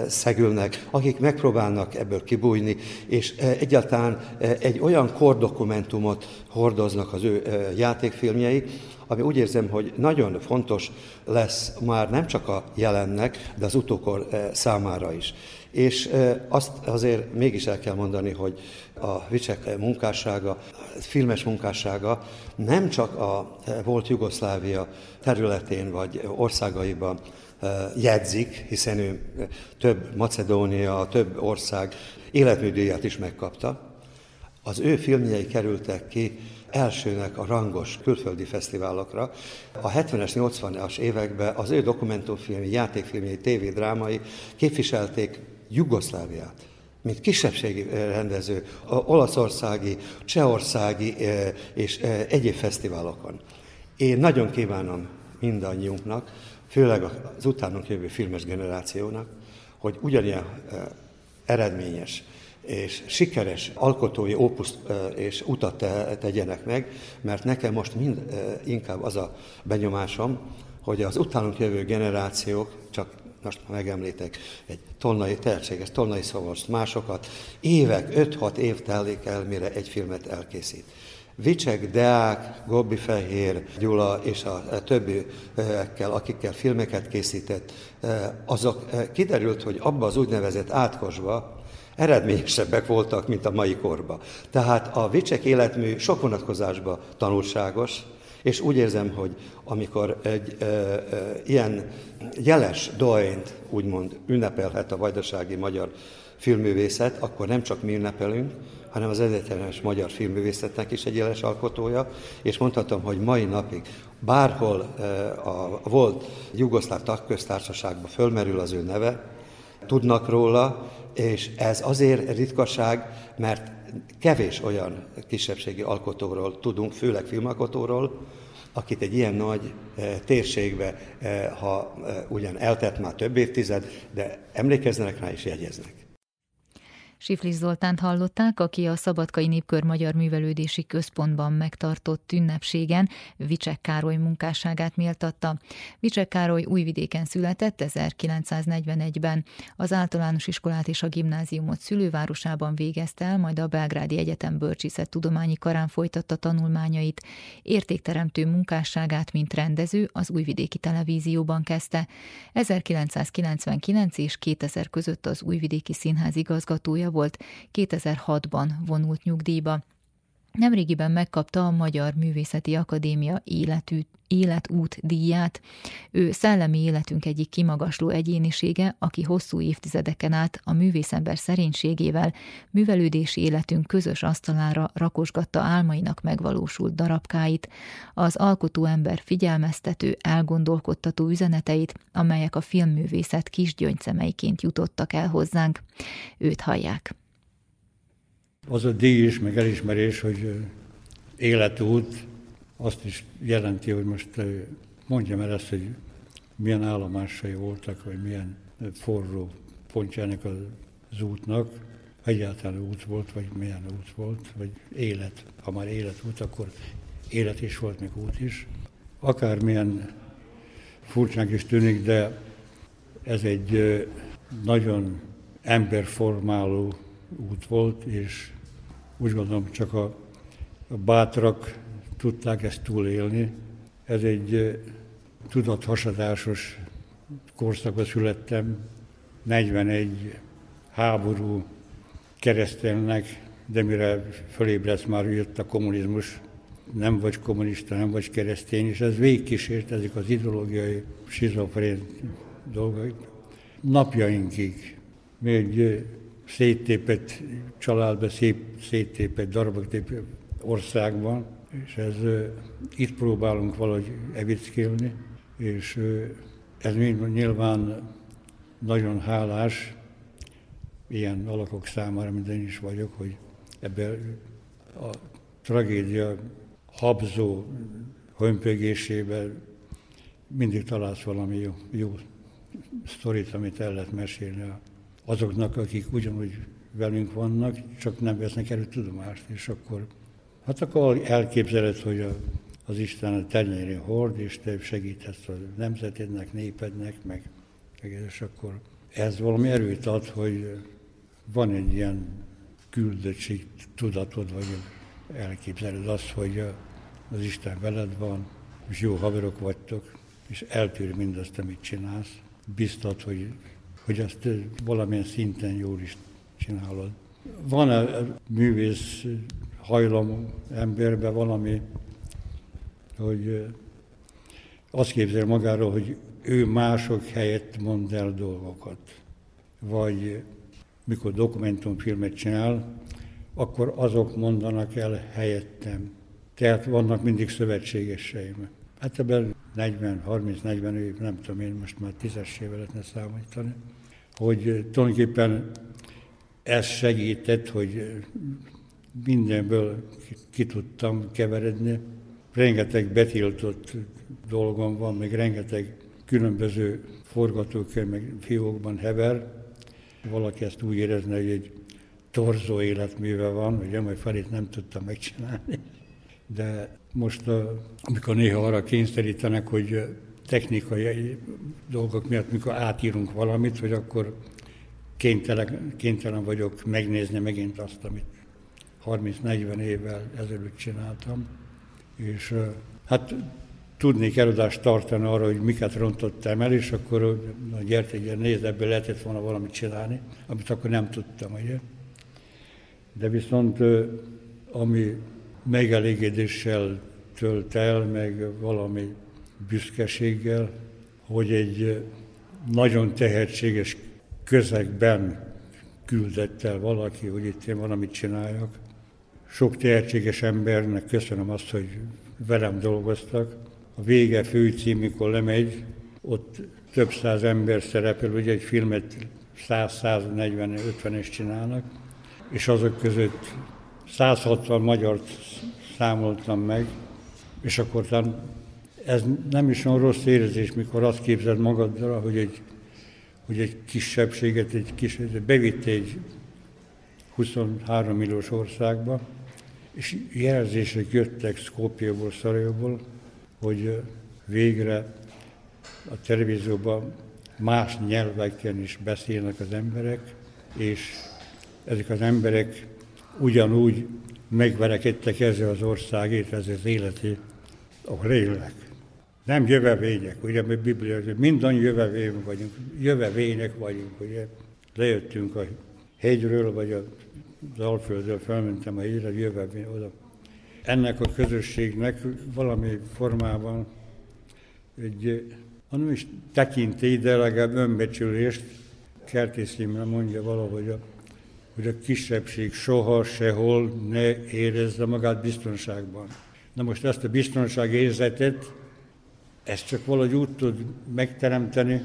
szegülnek, akik megpróbálnak ebből kibújni, és egyáltalán egy olyan kordokumentumot hordoznak az ő játékfilmjei, ami úgy érzem, hogy nagyon fontos lesz már nem csak a jelennek, de az utókor számára is. És azt azért mégis el kell mondani, hogy a Vicsek munkássága, filmes munkássága nem csak a volt Jugoszlávia területén vagy országaiban jegyzik, hiszen ő több Macedónia, több ország életműdíját is megkapta. Az ő filmjei kerültek ki elsőnek a rangos külföldi fesztiválokra. A 70-es, 80-as években az ő dokumentumfilmi, játékfilmjei, tévédrámai képviselték Jugoszláviát mint kisebbségi eh, rendező, olaszországi, csehországi eh, és eh, egyéb fesztiválokon. Én nagyon kívánom mindannyiunknak, főleg az utánunk jövő filmes generációnak, hogy ugyanilyen eredményes és sikeres alkotói ópuszt és utat tegyenek meg, mert nekem most mind inkább az a benyomásom, hogy az utánunk jövő generációk csak most megemlítek egy tolnai, tehetséges tolnai szavost, másokat, évek, 5-6 év telik el, mire egy filmet elkészít. Vicsek, Deák, Gobbi Fehér, Gyula és a többiekkel, akikkel filmeket készített, azok kiderült, hogy abba az úgynevezett átkosba eredményesebbek voltak, mint a mai korba. Tehát a Vicsek életmű sok vonatkozásban tanulságos, és úgy érzem, hogy amikor egy e, e, ilyen jeles doint, úgymond ünnepelhet a vajdasági magyar filmművészet, akkor nem csak mi ünnepelünk, hanem az egyetemes magyar filmművészetnek is egy jeles alkotója, és mondhatom, hogy mai napig bárhol a volt jugoszláv tagköztársaságban fölmerül az ő neve, tudnak róla, és ez azért ritkaság, mert kevés olyan kisebbségi alkotóról tudunk, főleg filmalkotóról, akit egy ilyen nagy térségbe, ha ugyan eltett már több évtized, de emlékeznek rá és jegyeznek. Siflis Zoltánt hallották, aki a Szabadkai Népkör Magyar Művelődési Központban megtartott ünnepségen Vicsek Károly munkásságát méltatta. Vicsek Károly újvidéken született 1941-ben. Az általános iskolát és a gimnáziumot szülővárosában végezte el, majd a Belgrádi Egyetem Bölcsészet Tudományi Karán folytatta tanulmányait. Értékteremtő munkásságát, mint rendező, az újvidéki televízióban kezdte. 1999 és 2000 között az újvidéki színház igazgatója volt, 2006-ban vonult nyugdíjba. Nemrégiben megkapta a Magyar Művészeti Akadémia életű, életút díját. Ő szellemi életünk egyik kimagasló egyénisége, aki hosszú évtizedeken át a művészember szerénységével művelődési életünk közös asztalára rakosgatta álmainak megvalósult darabkáit, az alkotó ember figyelmeztető, elgondolkodtató üzeneteit, amelyek a filmművészet kis gyöngyszemeiként jutottak el hozzánk. Őt hallják az a díj is, meg elismerés, hogy életút, azt is jelenti, hogy most mondjam el ezt, hogy milyen állomásai voltak, vagy milyen forró pontjának az útnak, egyáltalán út volt, vagy milyen út volt, vagy élet. Ha már életút, akkor élet is volt, még út is. Akármilyen furcsánk is tűnik, de ez egy nagyon emberformáló út volt, és úgy gondolom csak a, bátrak tudták ezt túlélni. Ez egy tudathasadásos korszakban születtem, 41 háború keresztelnek, de mire fölébredsz, már jött a kommunizmus, nem vagy kommunista, nem vagy keresztény, és ez végigkísért ezek az ideológiai schizofrén dolgok napjainkig. Még széttépett családba, szép széttépett, darabok országban, és ez itt próbálunk valahogy evickélni, és ez mind nyilván nagyon hálás ilyen alakok számára, mint én is vagyok, hogy ebben a tragédia habzó hömpögésében mindig találsz valami jó, jó sztorit, amit el lehet mesélni azoknak, akik ugyanúgy velünk vannak, csak nem vesznek elő tudomást, és akkor, hát akkor elképzeled, hogy a, az Isten a tenyéri hord, és te segíthetsz a nemzetednek, népednek, meg, meg és akkor ez valami erőt ad, hogy van egy ilyen küldöttség tudatod, vagy elképzeled azt, hogy az Isten veled van, és jó haverok vagytok, és eltűr mindazt, amit csinálsz. Biztat, hogy hogy ezt valamilyen szinten jól is csinálod. Van-e művész hajlam emberben valami, hogy azt képzel magáról, hogy ő mások helyett mond el dolgokat. Vagy mikor dokumentumfilmet csinál, akkor azok mondanak el helyettem. Tehát vannak mindig szövetségeseim. Hát ebben 40, 30, 40 év, nem tudom én, most már tízessével lehetne számítani hogy tulajdonképpen ez segített, hogy mindenből ki tudtam keveredni. Rengeteg betiltott dolgom van, még rengeteg különböző forgatókönyv, meg fiókban hever. Valaki ezt úgy érezne, hogy egy torzó életműve van, hogy majd felét nem tudtam megcsinálni. De most, amikor néha arra kényszerítenek, hogy technikai dolgok miatt, mikor átírunk valamit, hogy akkor kénytelen, kénytelen vagyok megnézni megint azt, amit 30-40 évvel ezelőtt csináltam. És hát tudnék előadást tartani arra, hogy miket rontottam el, és akkor na, gyertek, gyere, nézd, ebből lehetett volna valamit csinálni, amit akkor nem tudtam, ugye. De viszont ami megelégedéssel tölt el, meg valami büszkeséggel, hogy egy nagyon tehetséges közegben küldett el valaki, hogy itt én valamit csináljak. Sok tehetséges embernek köszönöm azt, hogy velem dolgoztak. A vége főcím, mikor lemegy, ott több száz ember szerepel, ugye egy filmet 100-140-50-es csinálnak, és azok között 160 magyart számoltam meg, és akkor ez nem is olyan rossz érzés, mikor azt képzeld magadra, hogy egy, hogy egy kisebbséget, egy kis, bevitt egy 23 milliós országba, és jelzések jöttek Skopjeból, Szarajóból, hogy végre a televízióban más nyelveken is beszélnek az emberek, és ezek az emberek ugyanúgy megverekedtek ezzel az országét, ez az életét, ahol élnek. Nem jövevények, ugye mi Biblia, mindannyian jövevény vagyunk, jövevények vagyunk, ugye. Lejöttünk a hegyről, vagy a Alföldről felmentem a hegyre, jövevény oda. Ennek a közösségnek valami formában egy, hanem is tekintély, de legalább önbecsülést, Kertész mondja valahogy a hogy a kisebbség soha, sehol ne érezze magát biztonságban. Na most ezt a biztonságérzetet, ezt csak valahogy úgy tud megteremteni,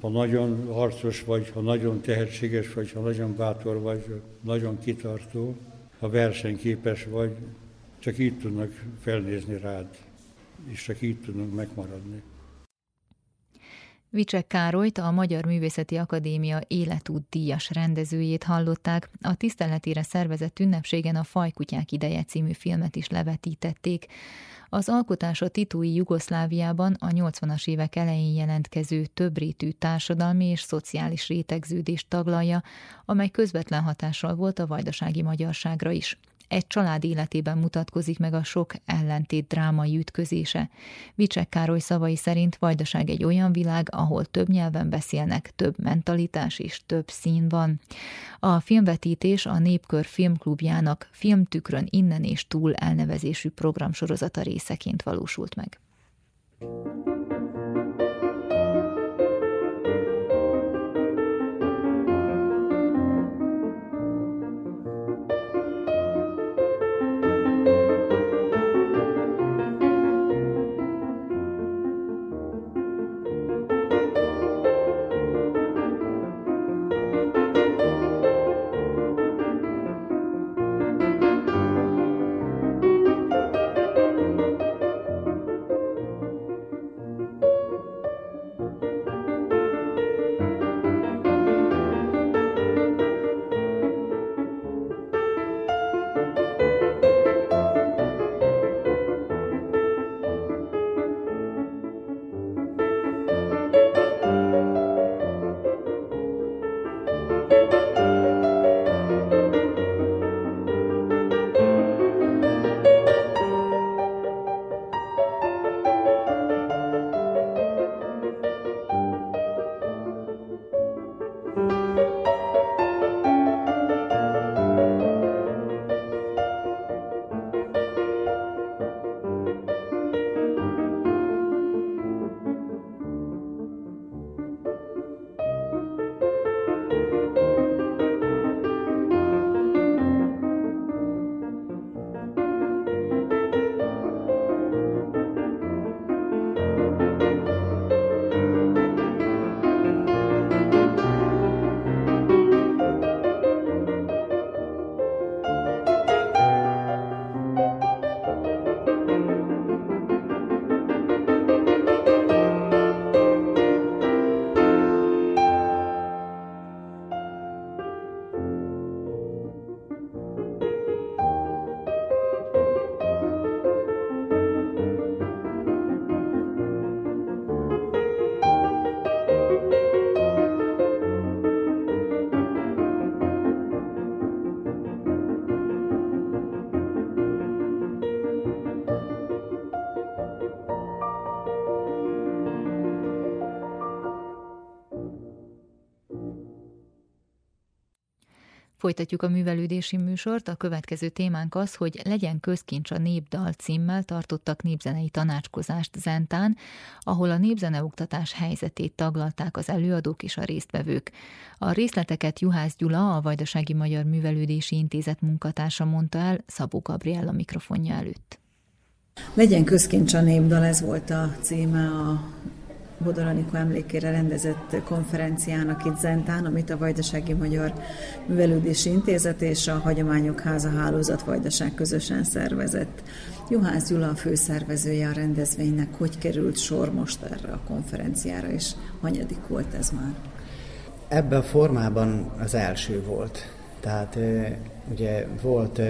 ha nagyon harcos vagy, ha nagyon tehetséges vagy, ha nagyon bátor vagy, nagyon kitartó, ha versenyképes vagy, csak így tudnak felnézni rád, és csak így tudnak megmaradni. Vicsek Károlyt, a Magyar Művészeti Akadémia életút díjas rendezőjét hallották, a tiszteletére szervezett ünnepségen a Fajkutyák ideje című filmet is levetítették. Az alkotás a titúi Jugoszláviában a 80-as évek elején jelentkező többrétű társadalmi és szociális rétegződést taglalja, amely közvetlen hatással volt a vajdasági magyarságra is egy család életében mutatkozik meg a sok ellentét drámai ütközése. Vicsek Károly szavai szerint Vajdaság egy olyan világ, ahol több nyelven beszélnek, több mentalitás és több szín van. A filmvetítés a Népkör Filmklubjának Filmtükrön innen és túl elnevezésű programsorozata részeként valósult meg. thank you Folytatjuk a művelődési műsort. A következő témánk az, hogy legyen közkincs a népdal címmel tartottak népzenei tanácskozást Zentán, ahol a népzeneoktatás helyzetét taglalták az előadók és a résztvevők. A részleteket Juhász Gyula, a Vajdasági Magyar Művelődési Intézet munkatársa mondta el Szabó Gabriella mikrofonja előtt. Legyen közkincs a népdal, ez volt a címe a Bodor Anikó emlékére rendezett konferenciának itt Zentán, amit a Vajdasági Magyar Művelődési Intézet és a Hagyományok Háza Hálózat Vajdaság közösen szervezett. Juhász Gyula a főszervezője a rendezvénynek, hogy került sor most erre a konferenciára, és hanyadik volt ez már? Ebben a formában az első volt. Tehát ugye volt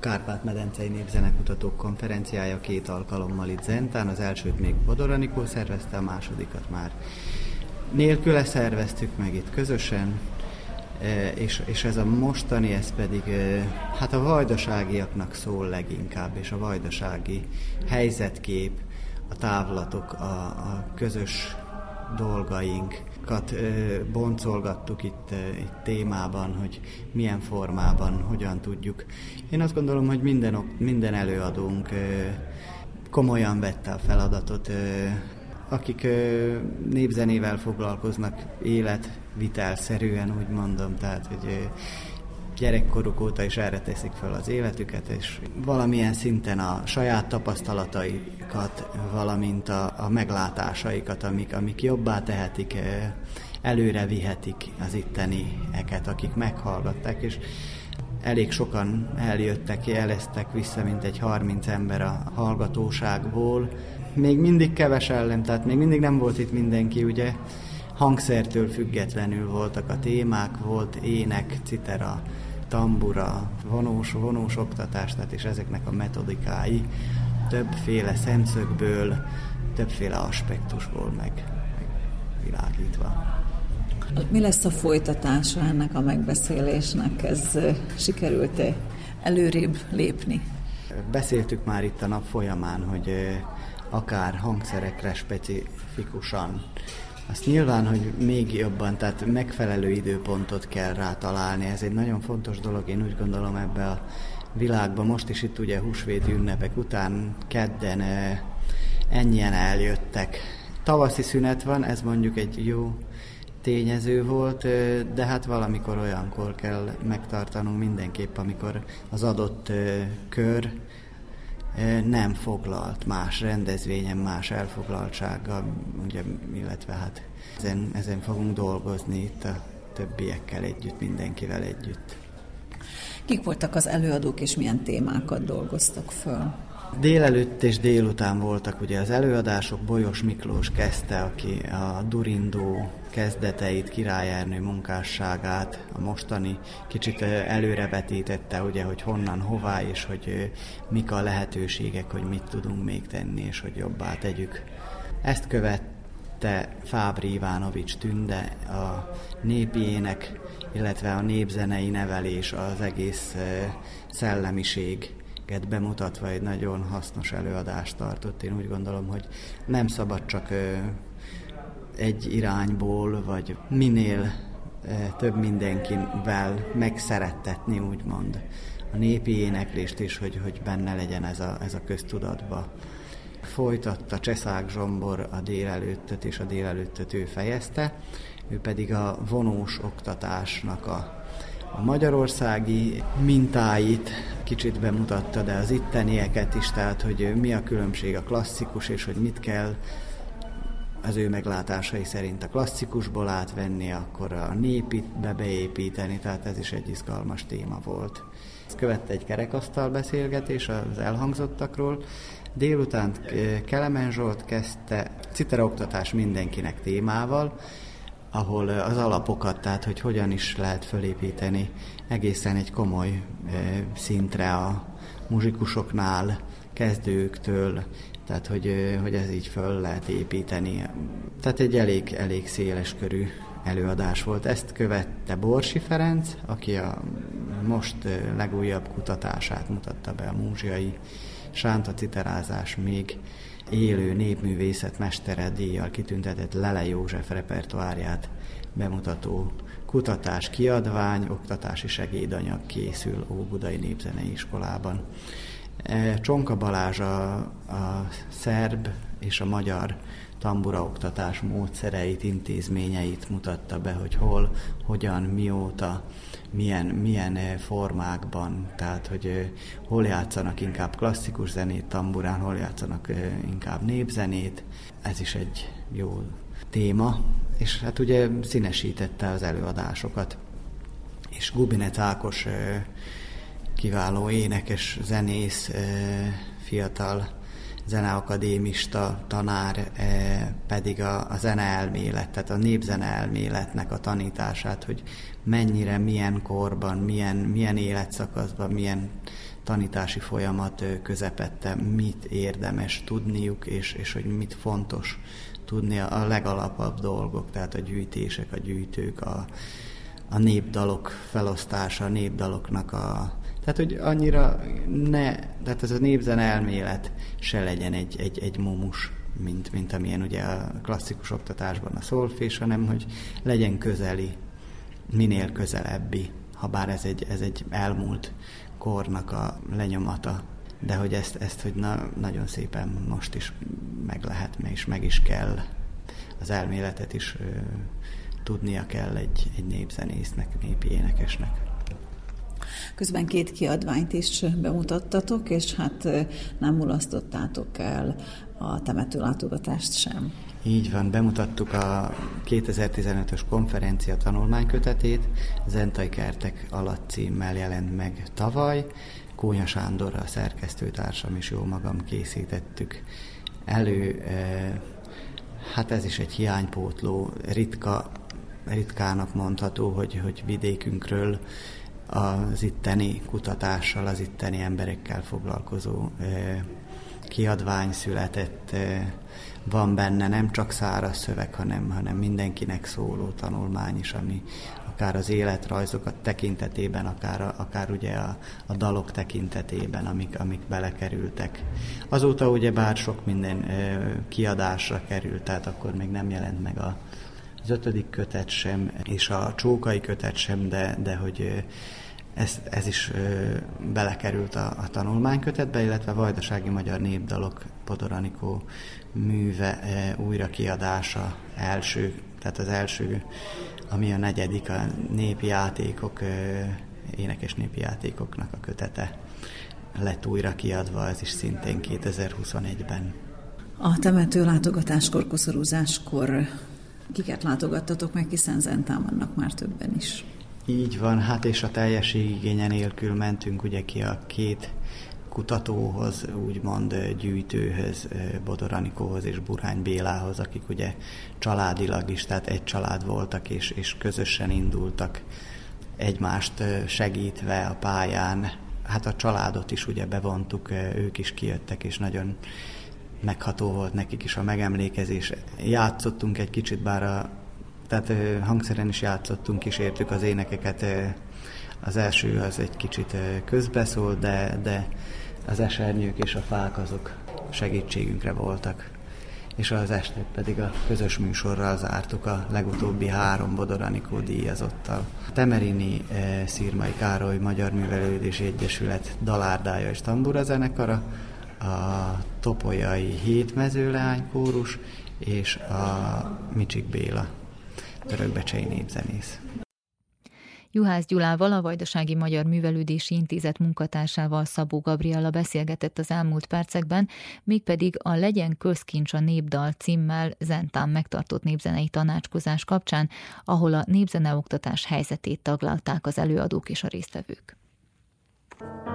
Kárpát-medencei Népzenekutatók konferenciája két alkalommal itt Zentán, az elsőt még Bodor Anikó szervezte, a másodikat már nélküle szerveztük meg itt közösen, e, és, és ez a mostani, ez pedig e, hát a vajdaságiaknak szól leginkább, és a vajdasági helyzetkép, a távlatok, a, a közös dolgaink, kat boncolgattuk itt, itt témában, hogy milyen formában, hogyan tudjuk. Én azt gondolom, hogy minden, minden előadónk komolyan vette a feladatot, akik népzenével foglalkoznak életvitelszerűen, úgy mondom, tehát hogy gyerekkoruk óta is erre teszik fel az életüket, és valamilyen szinten a saját tapasztalataikat, valamint a, a meglátásaikat, amik, amik jobbá tehetik, eh, előre vihetik az ittenieket, akik meghallgatták, és elég sokan eljöttek, jeleztek vissza, mint egy 30 ember a hallgatóságból. Még mindig kevesen, tehát még mindig nem volt itt mindenki, ugye hangszertől függetlenül voltak a témák, volt ének, citera, tambura, vonós, vonós oktatás, tehát és ezeknek a metodikái többféle szemszögből, többféle aspektusból meg, meg világítva. Mi lesz a folytatása ennek a megbeszélésnek? Ez sikerült-e előrébb lépni? Beszéltük már itt a nap folyamán, hogy akár hangszerekre specifikusan azt nyilván, hogy még jobban, tehát megfelelő időpontot kell rá találni. Ez egy nagyon fontos dolog, én úgy gondolom ebbe a világban. Most is itt ugye húsvéti ünnepek után kedden ennyien eljöttek. Tavaszi szünet van, ez mondjuk egy jó tényező volt, de hát valamikor olyankor kell megtartanunk mindenképp, amikor az adott kör nem foglalt más rendezvényen, más elfoglaltsággal, ugye, illetve hát ezen, ezen fogunk dolgozni itt a többiekkel együtt, mindenkivel együtt. Kik voltak az előadók, és milyen témákat dolgoztak föl? Délelőtt és délután voltak ugye az előadások, Bolyos Miklós kezdte, aki a Durindó kezdeteit, királyernő munkásságát, a mostani kicsit előrevetítette, ugye, hogy honnan, hová, és hogy mik a lehetőségek, hogy mit tudunk még tenni, és hogy jobbá tegyük. Ezt követte Fábri Ivánovics Tünde, a népi ének, illetve a népzenei nevelés, az egész szellemiség bemutatva egy nagyon hasznos előadást tartott. Én úgy gondolom, hogy nem szabad csak egy irányból, vagy minél több mindenkivel megszerettetni, úgymond a népi éneklést is, hogy, hogy benne legyen ez a, ez a köztudatba. Folytatta Cseszák Zsombor a délelőttöt, és a délelőttöt ő fejezte, ő pedig a vonós oktatásnak a a magyarországi mintáit kicsit bemutatta, de az ittenieket is, tehát hogy mi a különbség a klasszikus, és hogy mit kell az ő meglátásai szerint a klasszikusból átvenni, akkor a népit beépíteni, tehát ez is egy izgalmas téma volt. Ezt követte egy kerekasztal beszélgetés az elhangzottakról. Délután Kelemen Zsolt kezdte citera oktatás mindenkinek témával, ahol az alapokat, tehát hogy hogyan is lehet fölépíteni egészen egy komoly szintre a muzsikusoknál, kezdőktől, tehát hogy, hogy ez így föl lehet építeni. Tehát egy elég, elég széles körű előadás volt. Ezt követte Borsi Ferenc, aki a most legújabb kutatását mutatta be a múzsiai sánta citerázás még élő népművészet mestere díjjal kitüntetett Lele József repertoárját bemutató kutatás, kiadvány, oktatási segédanyag készül Óbudai Népzenei Iskolában. E, Csonka Balázs a, a szerb és a magyar tambura oktatás módszereit, intézményeit mutatta be, hogy hol, hogyan, mióta, milyen, milyen e, formákban, tehát hogy e, hol játszanak inkább klasszikus zenét tamburán, hol játszanak inkább népzenét. Ez is egy jó téma, és hát ugye színesítette az előadásokat. És Gubinec Ákos kiváló énekes, zenész, fiatal zeneakadémista tanár pedig a, a zeneelmélet, tehát a népzeneelméletnek a tanítását, hogy mennyire, milyen korban, milyen, milyen életszakaszban, milyen tanítási folyamat közepette, mit érdemes tudniuk, és, és hogy mit fontos tudni a legalapabb dolgok, tehát a gyűjtések, a gyűjtők, a, a népdalok felosztása, a népdaloknak a... Tehát, hogy annyira ne, tehát ez a népzen elmélet se legyen egy, egy, egy mumus, mint, mint amilyen ugye a klasszikus oktatásban a szolfés, hanem hogy legyen közeli, minél közelebbi, ha bár ez egy, ez egy elmúlt kornak a lenyomata, de hogy ezt, ezt hogy na, nagyon szépen most is meg lehet, és meg is kell. Az elméletet is ö, tudnia kell egy, egy népzenésznek, népi énekesnek. Közben két kiadványt is bemutattatok, és hát nem mulasztottátok el a temetőlátogatást sem. Így van, bemutattuk a 2015-ös konferencia tanulmánykötetét, Zentai Kertek alatt címmel jelent meg tavaly, Kónya Sándor, a szerkesztőtársam és jó magam készítettük elő. Hát ez is egy hiánypótló, ritka, ritkának mondható, hogy, hogy vidékünkről az itteni kutatással, az itteni emberekkel foglalkozó kiadvány született, van benne nem csak száraz szöveg, hanem, hanem mindenkinek szóló tanulmány is, ami, akár az életrajzokat tekintetében, akár, akár ugye a, a dalok tekintetében, amik, amik belekerültek. Azóta ugye bár sok minden ö, kiadásra került, tehát akkor még nem jelent meg a, az ötödik kötet sem, és a csókai kötet sem, de, de hogy ez, ez is ö, belekerült a, a tanulmánykötetbe, illetve Vajdasági Magyar Népdalok Podoranikó műve ö, újra kiadása első, tehát az első ami a negyedik, a népi játékok, énekes népi játékoknak a kötete lett újra kiadva, ez is szintén 2021-ben. A temető látogatáskor, koszorúzáskor kiket látogattatok meg, hiszen Zentán vannak már többen is. Így van, hát és a teljesség igénye nélkül mentünk ugye ki a két kutatóhoz, úgymond gyűjtőhöz, Bodor Anikóhoz és Burány Bélához, akik ugye családilag is, tehát egy család voltak, és, és közösen indultak egymást segítve a pályán. Hát a családot is ugye bevontuk, ők is kijöttek, és nagyon megható volt nekik is a megemlékezés. Játszottunk egy kicsit, bár a, tehát hangszeren is játszottunk, kísértük az énekeket. Az első az egy kicsit közbeszól, de, de az esernyők és a fák azok segítségünkre voltak. És az estét pedig a közös műsorral zártuk a legutóbbi három Bodoranikó díjazottal. Temerini e, Szirmai Károly Magyar Művelődési Egyesület dalárdája és tambura zenekara, a Topolyai Hét Mezőleány kórus és a Micsik Béla törökbecsei népzenész. Juhász Gyulával, a Vajdasági Magyar Művelődési Intézet munkatársával Szabó Gabriella beszélgetett az elmúlt percekben, mégpedig a Legyen közkincs a népdal címmel Zentán megtartott népzenei tanácskozás kapcsán, ahol a népzeneoktatás helyzetét taglalták az előadók és a résztvevők. thank you